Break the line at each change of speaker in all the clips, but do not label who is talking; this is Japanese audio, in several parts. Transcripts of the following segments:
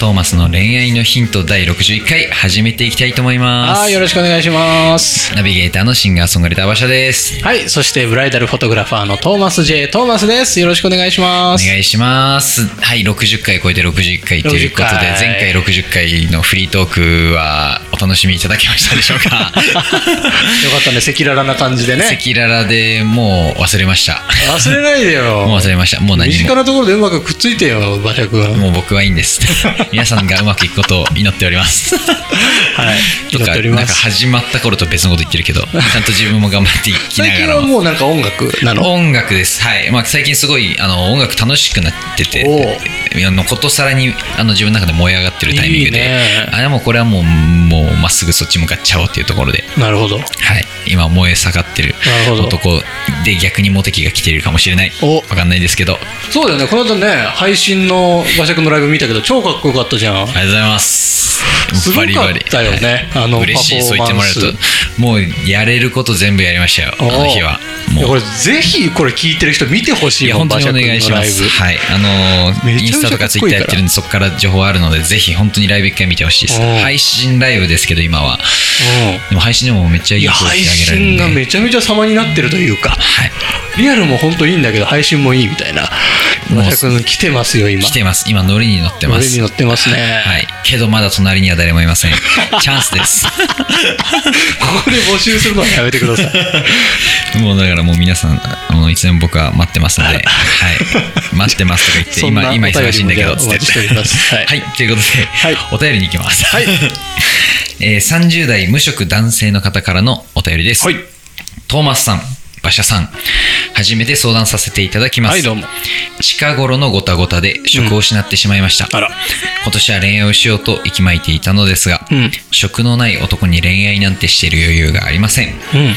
トーマスの恋愛のヒント第61回始めていきたいと思います
はい、よろしくお願いします。
ナビゲーターのシンガーソングライター馬車です
はい、そしてブライダルフォトグラファーのトーマス J. トーマスです。よろしくお願いします。
お願いしますはい60回超えて61回ということで
60回
前回60回のフリートークはお楽しみいただけましたでしょうか。
よかったね、赤裸々な感じでね。
赤裸々でもう忘れました。
忘れないでよ。
もう忘れました。もう何
身近
も
なところでうまくくっついてよ、馬車君。
もう僕はいいんです。皆さんがうまくいくことを祈っております。
はい、祈っており
なんか
ます。
始まった頃と別のこと言ってるけどちゃんと自分も頑張っていきな
最近
がらも。
はもうなんか音楽なの？
音楽です、はい。まあ、最近すごいあの音楽楽しくなってて
お
あのことさらにあの自分の中で燃え上がってるタイミングで。
いいね。
あれはもうこれはもうもうまっすぐそっち向かっちゃおうっていうところで、
なるほど。
はい、今燃え盛ってる男で逆にモテ期が来ているかもしれない。
お。
わかんないですけど。あ
そうだよね、この間ね、配信の馬車君のライブ見たけど、超かっこよかったじゃん。
りがとうございます。
すごかったよね。
はい
あの
嬉しい。そう言ってもらえるともうやれること全部やりましたよ。あの日はも
これぜひこれ聞いてる人見てほし
いや、
い
本当にお願いします。はい。あのーインスタとかツイッターやってるんで、そこから情報あるので、ぜひ本当にライブ一回見てほしいです。
うん
配信ライブですけど、今は。
うん
でも配信でもめっちゃいい
いや配
声してあげられるんで。
信がめちゃめちゃ様になってるというか
はい。
リアルも本当いいんだけど配信もいいみたいな君来てますよ今
来てます。今、ノリに乗ってます。
ノリに乗ってますね
はい。けど、まだ隣には誰もいません。チャンスです。
ここで募集するのはやめてください
もうだからもう皆さん、あのいつでも僕は待ってますので、はい。待ってますとか言って、今、今忙しいんだけど、つって
はい。
ということで、
はい
お便りに行きます。
はい
えー30代無職男性の方からのお便りです。
はい
トーマスさん、馬車さん、初めて相談させていただきます。
はいどうも。
近頃のごたごたで職を失ってしまいました。
あら。
今年は恋愛をしようと息巻いていたのですが、
うん。
職のない男に恋愛なんてしている余裕がありません。
うん。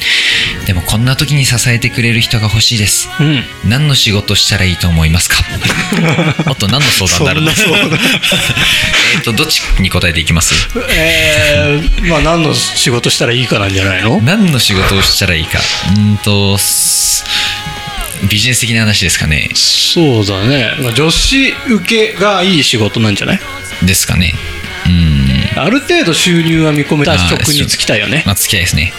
でもこんな時に支えてくれる人が欲しいです。
うん。
何の仕事したらいいと思いますか？あと何の相談になる えっと、どっちに答えていきます？
えー、まあ何の仕事したらいいかなんじゃないの？
何の仕事をしたらいいか。うーんと、すビジネス的な話ですかね。
そうだね、まあ、女子受けがいい仕事なんじゃない？
ですかね。うーん。
ある程度収入は見込めた職に就きたいよね
まあ、付き合いですね。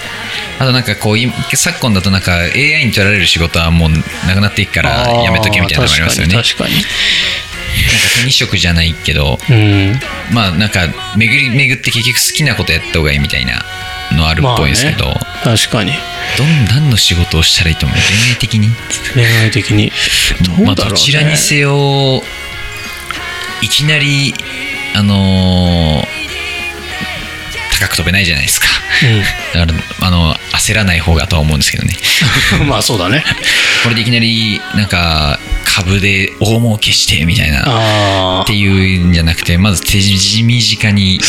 あとなんかこう、今昨今だとなんか AI に取られる仕事はもうなくなっていくからやめとけみたいなのがありますよね。なんか
確かに
手に職じゃないけど、
確かに
まあなんか巡り巡って結局好きなことやった方がいいみたいなのあるっぽいですけど、
うん確かに。
どん何の仕事をしたらいいと思う？恋愛的に？
恋愛的に。
まあ、
どうだろう、ね。
どちらにせよいきなりあのー高く飛べないじゃないですか。だからあの焦らない方がとは思うんですけどね。
う んまあそうだね。
これでいきなりなんか株で大儲けしてみたいな。
あ
っていうんじゃなくてまず手短に
あ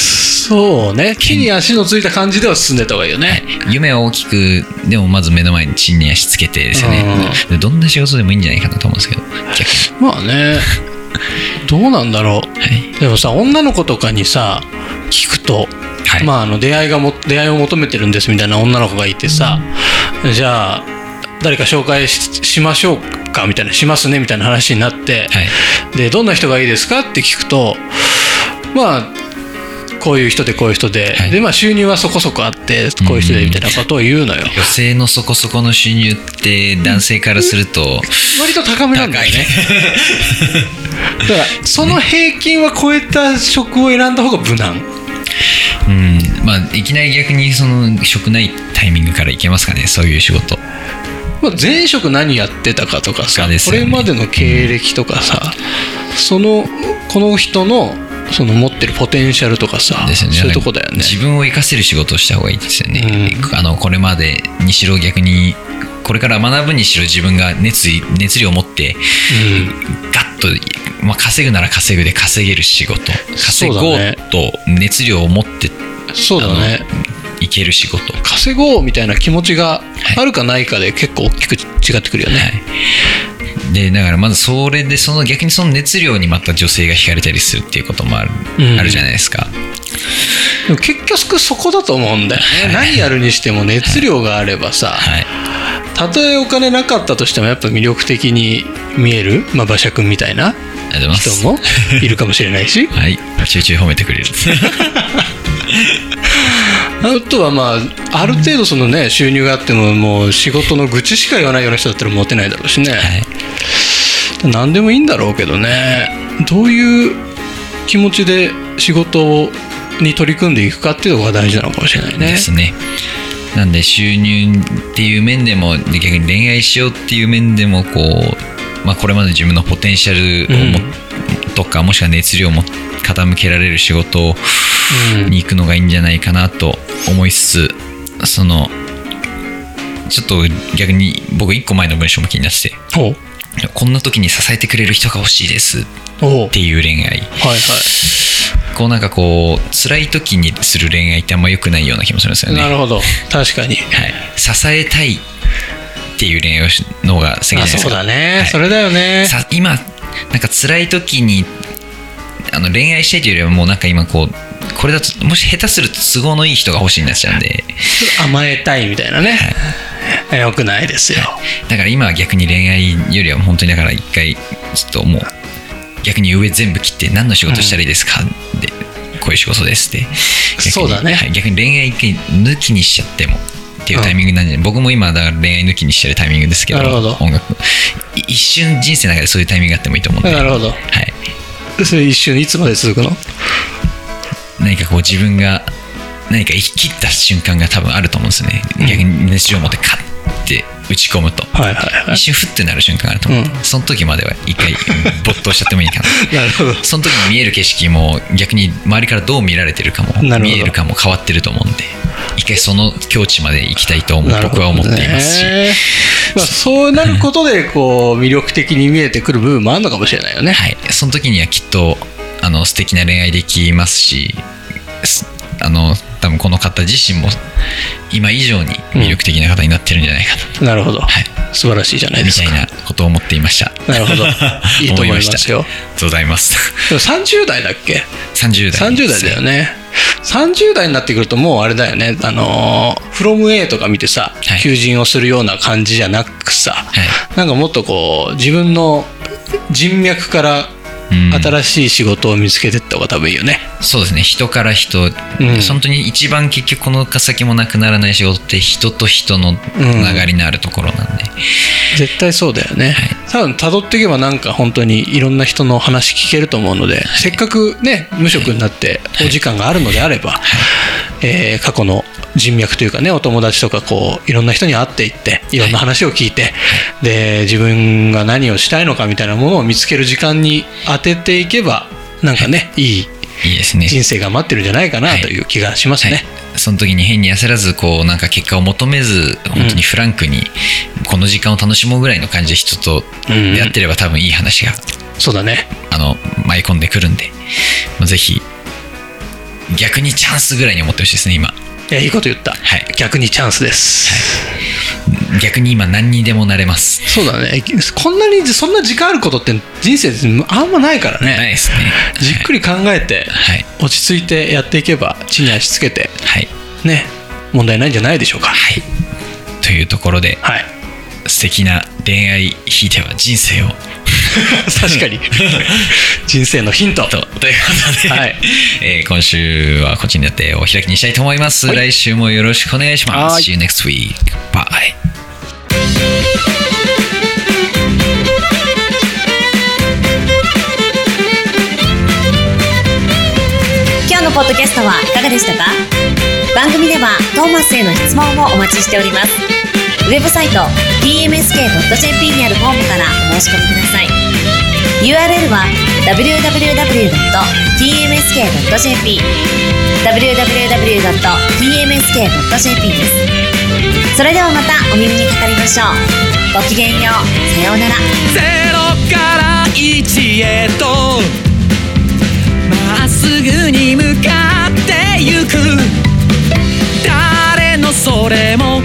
そうね。木に足のついた感じでは進んでった方がいいよね、
夢を大きくでもまず目の前に地に足つけてですよね。でどんな仕事でもいいんじゃないかなと思うんですけど。逆に。
まあね。どうなんだろう。
はい。
でもさ女の子とかにさ聞くと、
はい。
まああの出会いがも出会いを求めてるんですみたいな女の子がいてさ、じゃあ誰か紹介ししましょうかみたいなしますねみたいな話になって、
はい。
でどんな人がいいですかって聞くとまあこういう人でこういう人で,、
はい。
でまあ収入はそこそこあってこういう人でみたいなことを言うのよ、
女性のそこそこの収入って男性からすると
割と高めなんだよね。だから その平均は超えた職を選んだ方が無難。
うん。まあいきなり逆にその職ないタイミングからいけますかねそういう仕事。
まあ、前職何やってたかとかさ、
ね。
れまでの経歴とかさ、そのこの人のその持ってるポテンシャルとかさ、
ね。
そういうとこだよね。
自分を生かせる仕事をした方がいいですよね、
う
あのこれまでにしろ逆にこれから学ぶにしろ自分が熱意熱量を持ってガッと、まあ、稼ぐなら稼ぐで稼げる仕事。稼ごうと熱量を持って
そうだね。
いける仕事。
稼ごうみたいな気持ちが
はい
あるかないかで結構大きく違ってくるよね、
はいでだからまずそれでその逆にその熱量にまた女性が惹かれたりするっていうこともある,、
うん。
あるじゃないですか。
でも結局そこだと思うんだよね、何やるにしても熱量があればさ、
はい。
たとえお金なかったとしてもやっぱ魅力的に見える、まあ、馬車君みたいな人もいるかもしれないし。
はい。ちょいちょい褒めてくれる。
あとはまあある程度そのね収入があってももう仕事の愚痴しか言わないような人だったらモテないだろうしね、
はい
何でもいいんだろうけどね。どういう気持ちで仕事に取り組んでいくかっていうのが大事なのかもしれないね。
ですね。なんで収入っていう面でもで逆に恋愛しようっていう面でもこう、まあ、これまで自分のポテンシャルをも、とかもしくは熱量も傾けられる仕事
うん。
に行くのがいいんじゃないかなと思いつつそのちょっと逆に僕一個前の文章も気になっててこんな時に支えてくれる人が欲しいです。っていう恋愛。
はいはい。
こうなんかこう辛い時にする恋愛ってあんま良くないような気もするんですよね。
なるほど。確かに。
はい、支えたいっていう恋愛の方が先じゃないですか。
あそうだね、
はい。
それだよね。
さ今なんか辛い時にあの恋愛したいというよりはもうなんか今こうこれだともし下手すると都合のいい人が欲しいになっちゃうんで
甘えたいみたいなね、よくないですよ、
だから今は逆に恋愛よりは本当にだから一回ちょっともう逆に上全部切って何の仕事したらいいですか、でこういう仕事ですって。
そうだね。
はい、逆に恋愛一回抜きにしちゃってもっていうタイミングなんじゃない、僕も今だから恋愛抜きにしてるタイミングですけど。音楽。い一瞬人生の中でそういうタイミングがあってもいいと思うんで。
なるほど。
はい、
それ一瞬いつまで続くの？
何かこう自分が何か生き切った瞬間が多分あると思うんですよね、逆に熱量を持ってカッて打ち込むと、
はいはいはい。
一瞬フッてなる瞬間があると思う、
うん。
その時までは一回 没頭しちゃってもいいかな。
なるほど。
その時に見える景色も逆に周りからどう見られてるかも見えるかも変わってると思うんで一回その境地まで行きたいと思う
なるほど
僕は思っていますし、
ねまあ、そうなることでこう魅力的に見えてくる部分もあるのかもしれないよね、
はい、その時にはきっとあの素敵な恋愛できますしすあの多分この方自身も今以上に魅力的な方になってるんじゃないかと、
なるほど、
はい。
素晴らしいじゃないですか。
みたいなことを思っていました。
なるほど。いいと思いますよ。
思ありがとうございます。
でも30代だっけ
？30代
30代だよね。30代になってくるともうあれだよね。あのー「from A」とか見てさ、
はい。
求人をするような感じじゃなくさ、
はい。
なんかもっとこう自分の人脈から
うん
新しい仕事を見つけてった方が多分いいよね、
そうですね。人から人、
ん。
本当に一番結局この先もなくならない仕事って人と人の流れのあるところなんで、
絶対そうだよね、
はい。
多分辿っていけばなんか本当にいろんな人の話聞けると思うので、せっかくね無職になってお時間があるのであれば、えー過去の人脈というかねお友達とかこういろんな人に会っていっていろんな話を聞いて、で自分が何をしたいのかみたいなものを見つける時間に当てていけばなんかねい。い
いいですね。
人生が待ってるんじゃないかなという気がしますね。
はい、その時に変に焦らずこうなんか結果を求めず本当にフランクにこの時間を楽しもうぐらいの感じで人と出会ってれば多分いい話が
そうだね。
あの舞い込んでくるんでまあぜひ逆にチャンスぐらいに思ってほしいですね今
いやいいこと言った、
はい。
逆にチャンスです、
逆に今何にでもなれます。
そうだね。こんなにそんな時間あることって人生であんまないからね。
ないですね。
じっくり考えて
はい。
落ち着いてやっていけば地に足つけて
はい。
ね問題ないんじゃないでしょうか。
はい。というところで
はい。
素敵な恋愛ひいては人生を
確かに。人生のヒント。
とということで、
はい。
えー今週はこっちになってお開きにしたいと思います、
はい。
来週もよろしくお願いします。
はい。
See you next week. Bye.
今日のポッドキャストはいかがでしたか？番組ではトーマスへの質問もお待ちしておりますウェブサイト tmsk.jp にあるフォームからお申し込みください。URL は www.tmsk.jp www.tmsk.jp です。それではまたお耳にかかりましょう。ごきげんよう。さようなら。
ゼロから一へと。まっすぐに向かってゆく。誰のそれも